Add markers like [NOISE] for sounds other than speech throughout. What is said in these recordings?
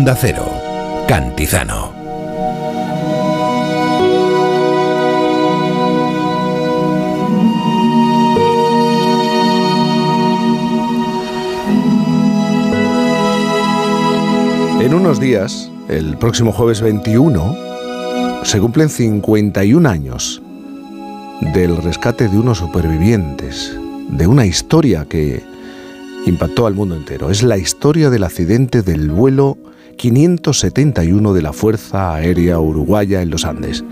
Onda Cantizano. En unos días, el próximo jueves 21, se cumplen 51 años del rescate de unos supervivientes, de una historia que impactó al mundo entero. Es la historia del accidente del vuelo 571 de la Fuerza Aérea Uruguaya en los Andes,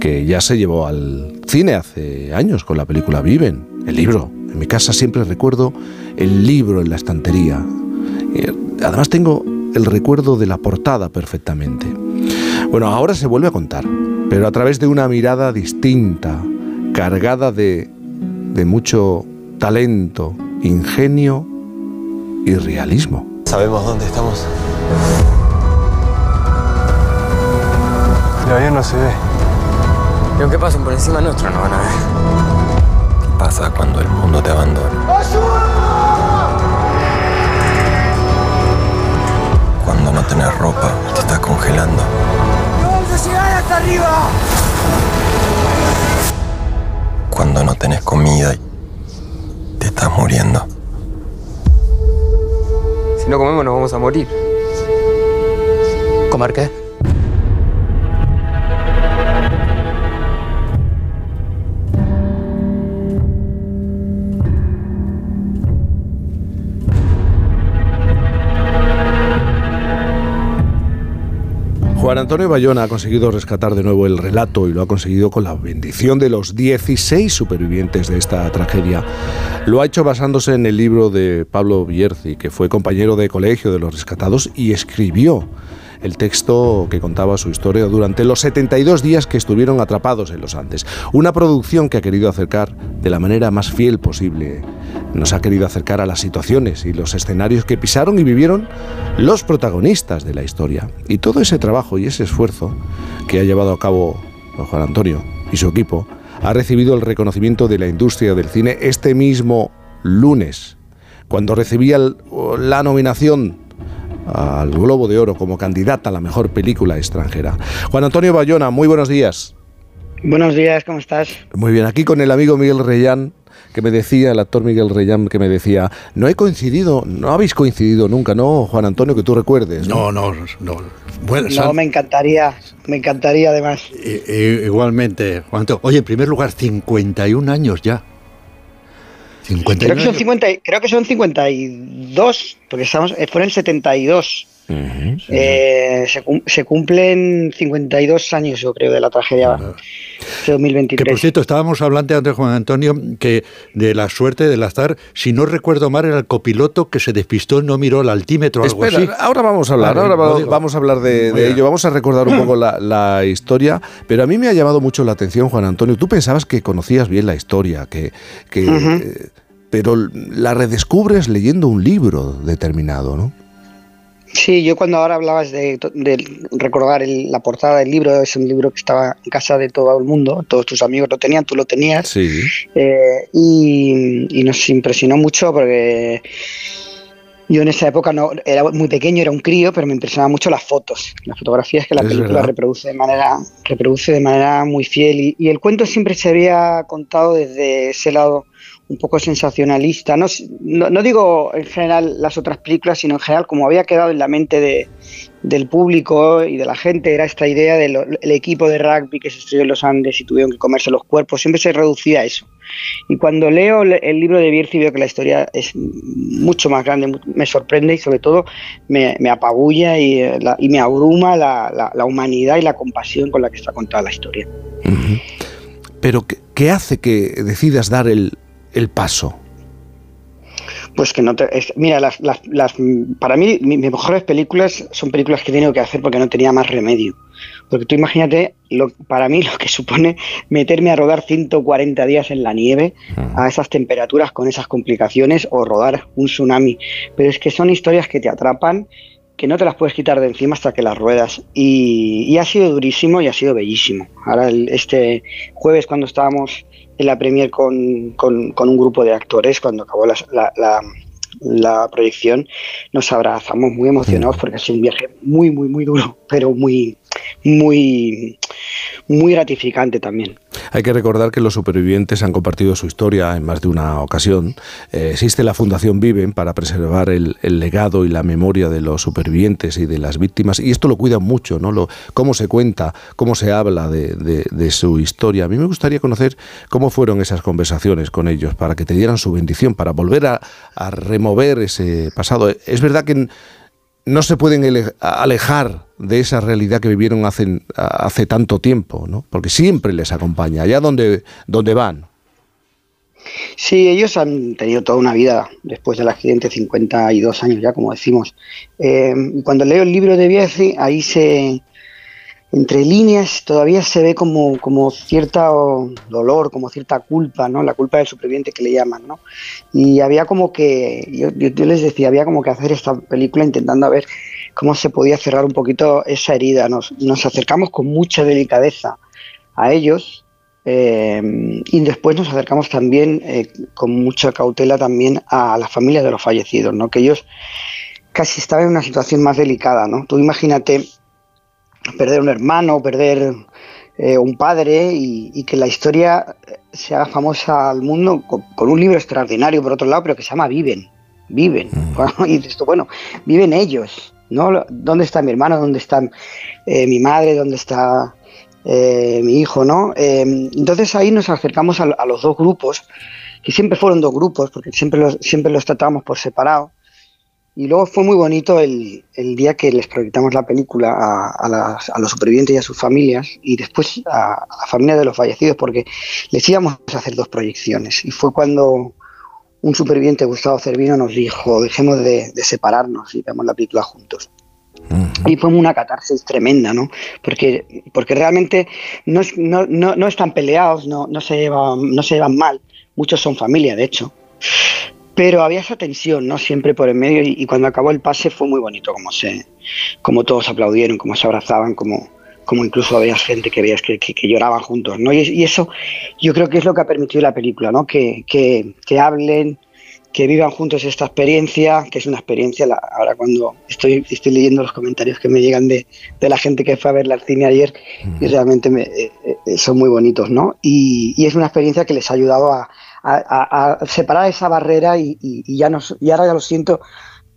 que ya se llevó al cine hace años con la película Viven, el libro. En mi casa siempre recuerdo el libro en la estantería. Además tengo el recuerdo de la portada perfectamente. Bueno, ahora se vuelve a contar, pero a través de una mirada distinta, cargada de, de mucho talento, ingenio y realismo. ¿Sabemos dónde estamos? El avión no se ve. Y aunque pasen por encima nuestro, no van a ver. ¿Qué pasa cuando el mundo te abandona? Cuando no tenés ropa, te estás congelando. ¡Vamos a llegar hasta arriba! Cuando no tenés comida y te estás muriendo. Si no comemos nos vamos a morir. Juan Antonio Bayona ha conseguido rescatar de nuevo el relato y lo ha conseguido con la bendición de los 16 supervivientes de esta tragedia. Lo ha hecho basándose en el libro de Pablo Bierzi, que fue compañero de colegio de los rescatados y escribió el texto que contaba su historia durante los 72 días que estuvieron atrapados en los Andes. Una producción que ha querido acercar de la manera más fiel posible. Nos ha querido acercar a las situaciones y los escenarios que pisaron y vivieron los protagonistas de la historia. Y todo ese trabajo y ese esfuerzo que ha llevado a cabo Juan Antonio y su equipo ha recibido el reconocimiento de la industria del cine este mismo lunes, cuando recibía la nominación al Globo de Oro como candidata a la mejor película extranjera. Juan Antonio Bayona, muy buenos días. Buenos días, ¿cómo estás? Muy bien, aquí con el amigo Miguel Reyán, que me decía, el actor Miguel Reyán, que me decía, no he coincidido, no habéis coincidido nunca, ¿no, Juan Antonio, que tú recuerdes? No, no, no. Bueno, no, me encantaría, me encantaría además. igualmente, Juan Antonio. Oye, en primer lugar, 51 años ya. Creo que, son 50, creo que son 52, porque estamos, fue en el 72. Eh, se, se, cumplen 52 años, yo creo, de la tragedia de 2023. Que por cierto, estábamos hablando antes, Juan Antonio, que de la suerte del azar, si no recuerdo mal, era el copiloto que se despistó, no miró el altímetro algo así. Ahora vamos a hablar, ahora vamos a hablar de, ello, vamos a recordar un [CLEARS THROAT] poco la, historia, pero a mí me ha llamado mucho la atención, Juan Antonio, tú pensabas que conocías bien la historia, que... que pero la redescubres leyendo un libro determinado, ¿no? Sí, yo cuando ahora hablabas de, recordar la portada del libro, es un libro que estaba en casa de todo el mundo, todos tus amigos lo tenían, tú lo tenías, sí. Eh, y, nos impresionó mucho porque yo en esa época no era muy pequeño, era un crío, pero me impresionaban mucho las fotos, las fotografías que la película reproduce de manera reproduce de manera muy fiel y el cuento siempre se había contado desde ese lado un poco sensacionalista. No, no, digo en general las otras películas, sino en general como había quedado en la mente de, del público y de la gente, era esta idea del equipo de rugby que se estrelló en los Andes y tuvieron que comerse los cuerpos, siempre se reducía a eso. Y cuando leo el libro de Bierzi veo que la historia es mucho más grande, me sorprende y sobre todo me, apabulla y, eh, y, me abruma la, la, humanidad y la compasión con la que está contada la historia. Pero, ¿qué hace que decidas dar el, el paso? Pues que no te. mira, las, las, para mí, mis, mejores películas son películas que he tenido que hacer porque no tenía más remedio. Porque tú imagínate, lo, para mí, [LAUGHS] lo que supone meterme a rodar 140 días en la nieve, ah. a esas temperaturas, con esas complicaciones, o rodar un tsunami. Pero es que son historias que te atrapan que no te las puedes quitar de encima hasta que las ruedas. Y, y ha sido durísimo y ha sido bellísimo. Ahora, este jueves, cuando estábamos en la premier con, con, un grupo de actores cuando acabó la, la proyección, nos abrazamos muy emocionados porque ha sido un viaje muy, muy, muy duro, pero muy, muy, muy gratificante también. Hay que recordar que los supervivientes han compartido su historia en más de una ocasión. Eh, existe la Fundación Viven para preservar el, legado y la memoria de los supervivientes y de las víctimas, y esto lo cuidan mucho, ¿no? Lo, cómo se cuenta, cómo se habla de, su historia. A mí me gustaría conocer cómo fueron esas conversaciones con ellos, para que te dieran su bendición, para volver a, a remover ese pasado. Es verdad que no se pueden alejar de esa realidad que vivieron hace, hace tanto tiempo, ¿no? porque siempre les acompaña, allá donde, donde van. Sí, ellos han tenido toda una vida después del accidente, 52 años ya, como decimos. Eh, cuando leo el libro de Biesi, ahí se, entre líneas todavía se ve como, como cierta dolor, como cierta culpa, ¿no? La culpa del superviviente que le llaman, ¿no? Y había como que, yo, yo, les decía, había como que hacer esta película intentando ver cómo se podía cerrar un poquito esa herida. Nos, nos acercamos con mucha delicadeza a ellos eh, y después nos acercamos también eh, con mucha cautela también a las familias de los fallecidos, ¿no? Que ellos casi estaban en una situación más delicada, ¿no? Tú imagínate perder un hermano, perder eh, un padre y, que la historia se haga famosa al mundo con, un libro extraordinario por otro lado, pero que se llama Viven, Viven. Mm. [LAUGHS] y dices bueno, viven ellos, ¿no? ¿Dónde está mi hermano? ¿Dónde está eh, mi madre? ¿Dónde está eh, mi hijo? ¿no? entonces ahí nos acercamos a, los dos grupos, que siempre fueron dos grupos, porque siempre los, siempre los tratábamos por separado y luego fue muy bonito el, el día que les proyectamos la película a, a, los supervivientes y a sus familias y después a, la familia de los fallecidos porque les íbamos a hacer dos proyecciones. Y fue cuando un superviviente, Gustavo Cervino, nos dijo, dejemos de, separarnos y veamos la película juntos. Y fue una catarsis tremenda, ¿no? Porque, porque realmente no, no, no, no están peleados, no, no, se llevan, no se llevan mal. Muchos son familia, de hecho. Pero había esa tensión, ¿no? Siempre por el medio y, cuando acabó el pase fue muy bonito como se, como todos aplaudieron, como se abrazaban, como, como incluso había gente que veías que, que, lloraban juntos, ¿no? Y, eso yo creo que es lo que ha permitido la película, ¿no? Que, que, que hablen, que vivan juntos esta experiencia, que es una experiencia, ahora cuando estoy, estoy leyendo los comentarios que me llegan de, de la gente que fue a ver al cine ayer, y realmente me, eh, eh, son muy bonitos, ¿no? Y, y, es una experiencia que les ha ayudado a, a, separar esa barrera y, ya no, y ahora ya lo siento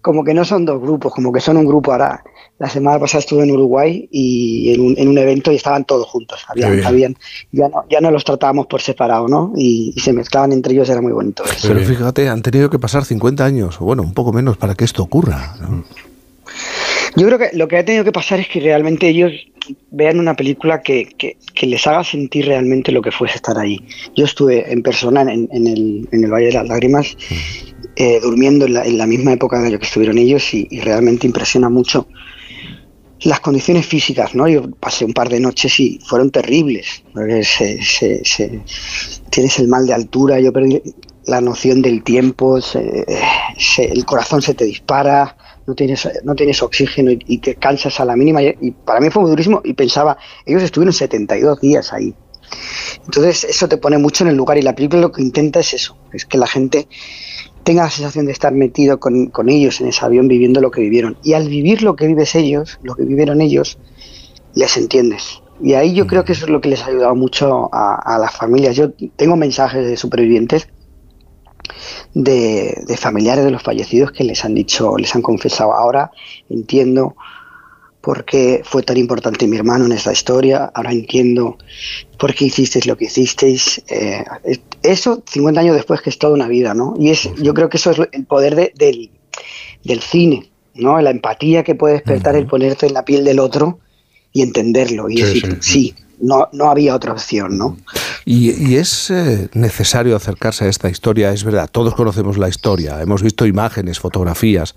como que no son dos grupos, como que son un grupo. Ahora, la semana pasada estuve en Uruguay y en un, en un evento y estaban todos juntos. Habían, habían, ya, no, ya no los tratábamos por separado, ¿no? Y, se mezclaban entre ellos, era muy bonito. Pero fíjate, han tenido que pasar 50 años, o bueno, un poco menos, para que esto ocurra. Yo creo que lo que ha tenido que pasar es que realmente ellos vean una película que, que, les haga sentir realmente lo que fuese estar ahí. Yo estuve en persona en, en, el, en el, Valle de las Lágrimas, eh, durmiendo en la, en la, misma época de lo que estuvieron ellos y, realmente impresiona mucho las condiciones físicas, ¿no? Yo pasé un par de noches y fueron terribles. Se, se, se, tienes el mal de altura, yo perdí la noción del tiempo, el corazón se te dispara, no tienes, no tienes oxígeno y, te cansas a la mínima. Y, para mí fue muy durísimo y pensaba, ellos estuvieron 72 días ahí. Entonces eso te pone mucho en el lugar y la película lo que intenta es eso, es que la gente tenga la sensación de estar metido con, con ellos en ese avión viviendo lo que vivieron. Y al vivir lo que vives ellos, lo que vivieron ellos, les entiendes. Y ahí yo creo que eso es lo que les ha ayudado mucho a, a las familias. Yo tengo mensajes de supervivientes de, familiares de los fallecidos que les han dicho, les han confesado, ahora entiendo por qué fue tan importante mi hermano en esta historia, ahora entiendo por qué hicisteis lo que hicisteis. Eh, eso 50 años después que es toda una vida, ¿no? Y es, yo creo que eso es el poder del, del, cine, ¿no? La empatía que puede despertar el ponerte en la piel del otro y entenderlo y decir, sí, no, no había otra opción, ¿no? Y, es eh, necesario acercarse a esta historia, es verdad, todos conocemos la historia, hemos visto imágenes, fotografías.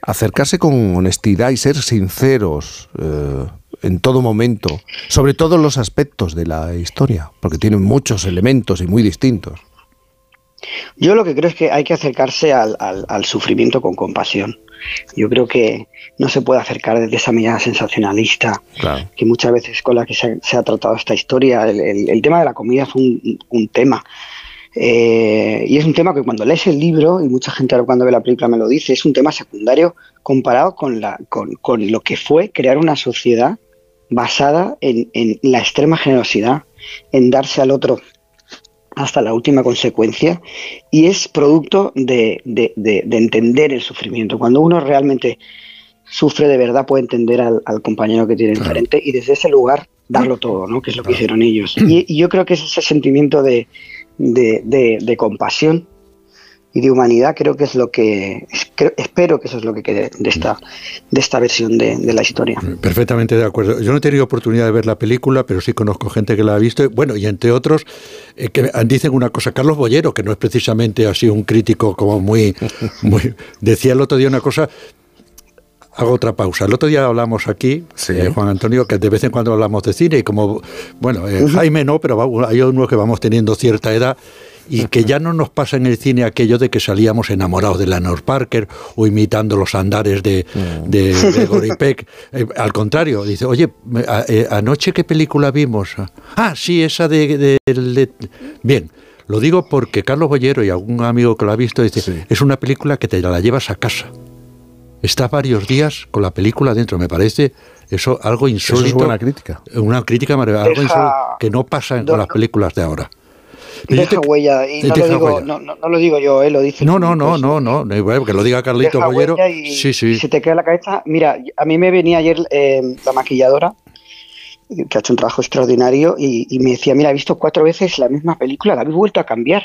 Acercarse con honestidad y ser sinceros eh, en todo momento, sobre todos los aspectos de la historia, porque tienen muchos elementos y muy distintos. Yo lo que creo es que hay que acercarse al, al sufrimiento con compasión. Yo creo que no se puede acercar desde esa mirada sensacionalista que muchas veces con la que se ha, tratado esta historia. El, tema de la comida es un, tema. Eh, y es un tema que cuando lees el libro, y mucha gente ahora cuando ve la película me lo dice, es un tema secundario comparado con, la, con, con lo que fue crear una sociedad basada en, en, la extrema generosidad, en darse al otro hasta la última consecuencia, y es producto de, de, de, de entender el sufrimiento. Cuando uno realmente sufre de verdad, puede entender al, al compañero que tiene enfrente y desde ese lugar darlo todo, ¿no? que es lo que hicieron ellos. [CLEARS THROAT] Y, y yo creo que es ese sentimiento de, compasión y de humanidad creo que es lo que creo, espero que eso es lo que quede de esta de esta versión de, de, la historia perfectamente de acuerdo yo no he tenido oportunidad de ver la película pero sí conozco gente que la ha visto bueno y entre otros eh, que dicen una cosa Carlos Bollero que no es precisamente así un crítico como muy [LAUGHS] muy decía el otro día una cosa hago otra pausa. El otro día hablamos aquí, sí. eh, Juan Antonio, que de vez en cuando hablamos de cine y como, bueno, eh. Jaime no, pero hay unos que vamos teniendo cierta edad y que ya no nos pasa en el cine aquello de que salíamos enamorados de Leonard Parker o imitando los andares de, de, [LAUGHS] de Gory Peck. Eh, al contrario, dice, oye, a, eh, anoche qué película vimos? Ah, sí, esa de... de, de... Bien. Lo digo porque Carlos Bollero y algún amigo que lo ha visto dice, sí. es una película que te la llevas a casa está varios días con la película dentro. Me parece eso algo insólito. Eso es buena crítica. Una crítica maravillosa, algo insólito que no pasa en, con las películas de ahora. Deja te, huella, y no lo, digo, huella. No, no, no, lo digo yo, eh, lo dice. No, no, no, no, no, no, que lo diga Carlito Bollero. Sí, sí. Si te queda la cabeza, mira, a mí me venía ayer eh, la maquilladora que ha hecho un trabajo extraordinario y, y, me decía, mira, he visto cuatro veces la misma película, la habéis vuelto a cambiar.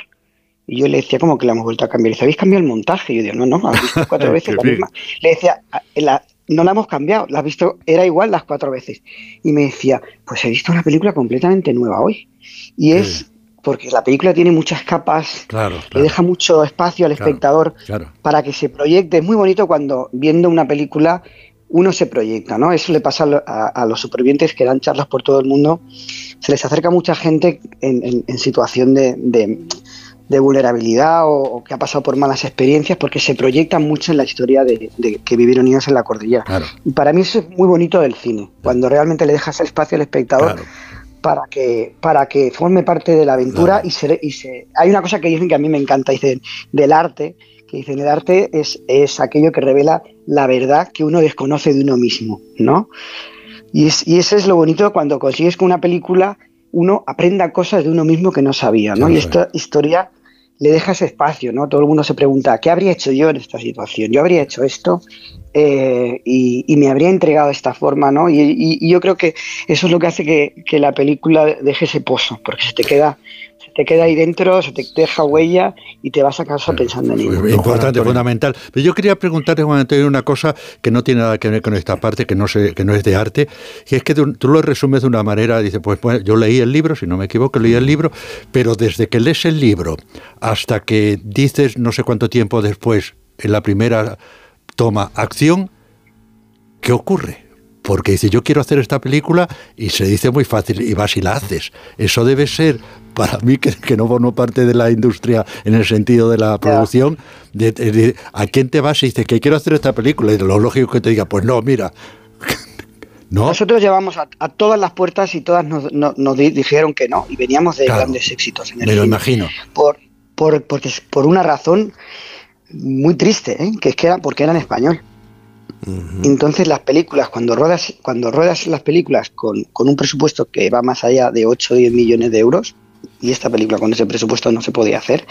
Y yo le decía, ¿cómo que la hemos vuelto a cambiar? Y dice, ¿habéis cambiado el montaje? Y yo digo, no, no, has visto cuatro [LAUGHS] veces la misma. Le decía, ah, la, no la hemos cambiado, la has visto, era igual las cuatro veces. Y me decía, pues he visto una película completamente nueva hoy. Y es sí. Porque la película tiene muchas capas, claro, claro. le deja mucho espacio al espectador para que se proyecte. Es muy bonito cuando viendo una película uno se proyecta, ¿no? Eso le pasa a, a, los supervivientes que dan charlas por todo el mundo. Se les acerca mucha gente en, en, en situación de, de de vulnerabilidad o, o, que ha pasado por malas experiencias porque se proyectan mucho en la historia de, de que vivieron ellos en la cordillera. Y para mí eso es muy bonito del cine, cuando realmente le dejas espacio al espectador. Para, que, para que forme parte de la aventura claro. y, se, y se... Hay una cosa que dicen que a mí me encanta, dicen, del arte, que dicen, el arte es, es aquello que revela la verdad que uno desconoce de uno mismo, ¿no? Y, es, y eso es lo bonito cuando consigues que una película uno aprenda cosas de uno mismo que no sabía, ¿no? Sí, y esta historia le deja ese espacio, ¿no? Todo el mundo se pregunta, ¿qué habría hecho yo en esta situación? Yo habría hecho esto eh, y, me habría entregado de esta forma, ¿no? Y, yo creo que eso es lo que hace que, la película deje ese pozo, porque se te queda te queda ahí dentro, se te deja huella y te vas a casa pensando en ello. Importante, fundamental. Pero yo quería preguntarte, Juan Antonio, una cosa que no tiene nada que ver con esta parte, que no, sé, que no es de arte, y es que tú, tú lo resumes de una manera, dices, pues, pues, yo leí el libro, si no me equivoco, leí el libro, pero desde que lees el libro hasta que dices, no sé cuánto tiempo después, en la primera toma, acción, ¿qué ocurre? porque dice, yo quiero hacer esta película y se dice muy fácil y vas y la haces. Eso debe ser, para mí, [LAUGHS] que, que no formo parte de la industria en el sentido de la producción, de, de, de, ¿a quién te vas y dices que quiero hacer esta película? Y lo lógico que te diga, pues no, mira. [LAUGHS] ¿No? Nosotros llevamos a, a, todas las puertas y todas nos, no, nos dijeron que no y veníamos de claro, grandes éxitos en el Me lo cine. imagino. Por, por, porque, por una razón muy triste, ¿eh? que es que era porque era en español. Entonces las películas, cuando ruedas, cuando ruedas las películas con, con, un presupuesto que va más allá de 8 o 10 millones de euros, y esta película con ese presupuesto no se podía hacer,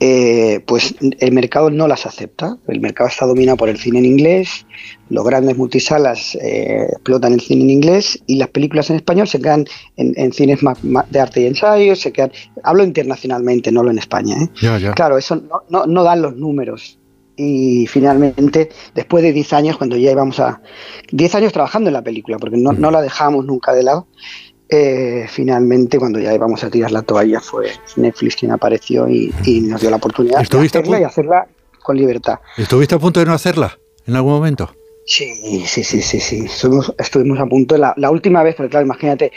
eh, pues el mercado no las acepta. El mercado está dominado por el cine en inglés, los grandes multisalas eh, explotan el cine en inglés y las películas en español se quedan en, en cines más, más de arte y ensayo, se quedan, hablo internacionalmente, no lo en España. ¿eh? Ya, ya. Claro, eso no, no, no dan los números y finalmente, después de 10 años, cuando ya íbamos a... 10 años trabajando en la película, porque no, no la dejamos nunca de lado, eh, finalmente, cuando ya íbamos a tirar la toalla, fue Netflix quien apareció y, y nos dio la oportunidad de hacerla y hacerla con libertad. ¿Estuviste a punto de no hacerla en algún momento? Sí, sí, sí, sí, sí. Estuvimos, estuvimos a punto. La, la, última vez, porque claro, imagínate,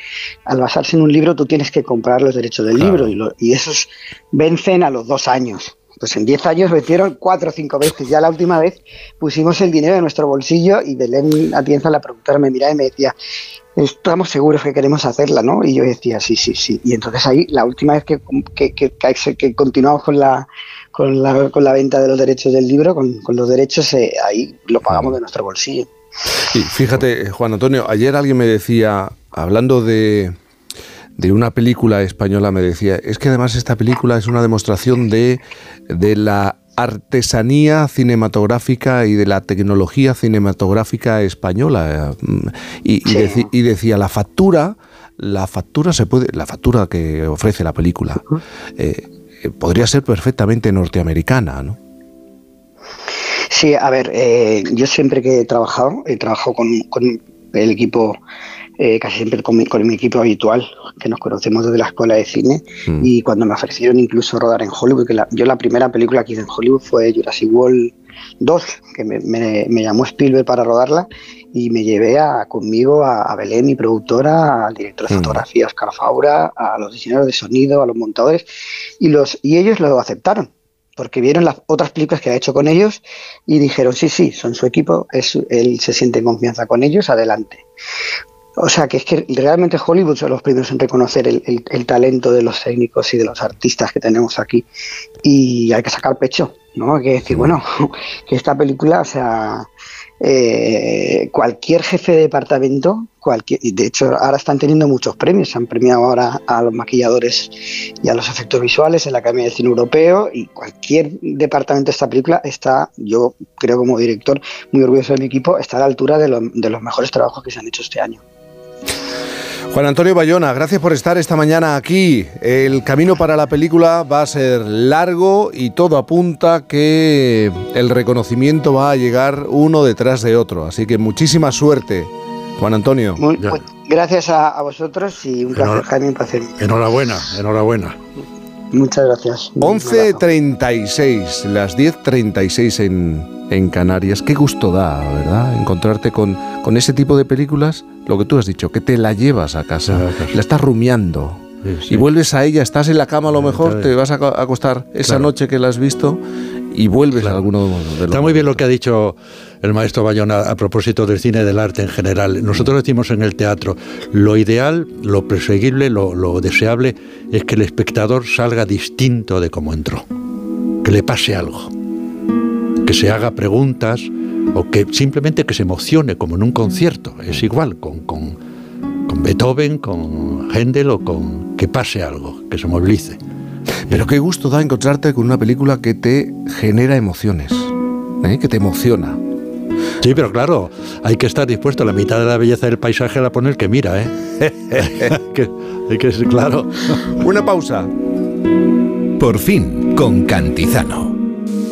al basarse en un libro, tú tienes que comprar los derechos del claro. libro y, lo, y esos vencen a los dos años. Pues en 10 años vencieron cuatro o cinco veces. Ya la última vez pusimos el dinero en nuestro bolsillo y Belén Atienza, la productora, me miraba y me decía, estamos seguros que queremos hacerla, ¿no? Y yo decía, sí, sí, sí. Y entonces ahí, la última vez que, que, que, continuamos con la, con la, con la venta de los derechos del libro, con, los derechos, eh, ahí lo pagamos de nuestro bolsillo. Y fíjate, Juan Antonio, ayer alguien me decía, hablando de, de una película española, me decía, es que además esta película es una demostración de, de la artesanía cinematográfica y de la tecnología cinematográfica española. Y, y, decía, la factura, la factura se puede, la factura que ofrece la película, eh, podría ser perfectamente norteamericana, ¿no? Sí, a ver, eh, yo siempre que he trabajado, he trabajado con, con el equipo eh, casi siempre con mi, equipo habitual, que nos conocemos desde la escuela de cine, mm. y cuando me ofrecieron incluso rodar en Hollywood, que yo la primera película que hice en Hollywood fue Jurassic World 2, que me, llamó Spielberg para rodarla, y me llevé a, conmigo a, Belén, mi productora, al director de mm. fotografía, Oscar Faura, a los diseñadores de sonido, a los montadores, y, los, y ellos lo aceptaron porque vieron las otras películas que ha hecho con ellos y dijeron, sí, sí, son su equipo, es, él se siente en confianza con ellos, adelante. O sea, que es que realmente Hollywood son los primeros en reconocer el, talento de los técnicos y de los artistas que tenemos aquí. Y hay que sacar pecho, ¿no? Hay que decir, bueno, [LAUGHS] que esta película, o sea, eh, cualquier jefe de departamento, cualquier, de hecho ahora están teniendo muchos premios, se han premiado ahora a los maquilladores y a los efectos visuales en la Academia de Cine Europeo y cualquier departamento de esta película está, yo creo como director, muy orgulloso de mi equipo, está a la altura de los mejores trabajos que se han hecho este año. Juan Antonio Bayona, gracias por estar esta mañana aquí. El camino para la película va a ser largo y todo apunta que el reconocimiento va a llegar uno detrás de otro. Así que muchísima suerte, Juan Antonio. gracias a, vosotros y un placer, Jaime, Enhorabuena, enhorabuena. Muchas gracias. 11.36, las 10.36 en, en Canarias. Qué gusto da, ¿verdad? Encontrarte con, con ese tipo de películas. Lo que tú has dicho, que te la llevas a casa, la estás rumiando. Y vuelves a ella, estás en la cama a lo mejor, te vas a acostar esa noche que la has visto y vuelves a alguno de los... Está muy bien lo que ha dicho el maestro Bayona a propósito del cine y del arte en general. Nosotros decimos en el teatro, lo ideal, lo perseguible, lo, lo deseable es que el espectador salga distinto de cómo entró, que le pase algo, que se haga preguntas, o que simplemente que se emocione como en un concierto. Es igual con, con, con Beethoven, con Händel o con que pase algo, que se movilice. Pero qué gusto da encontrarte con una película que te genera emociones, ¿eh? que te emociona. Sí, pero claro, hay que estar dispuesto. La mitad de la belleza del paisaje a la poner que mira, ¿eh? [LAUGHS] que, hay que ser claro. Una pausa. Por fin, con Cantizano.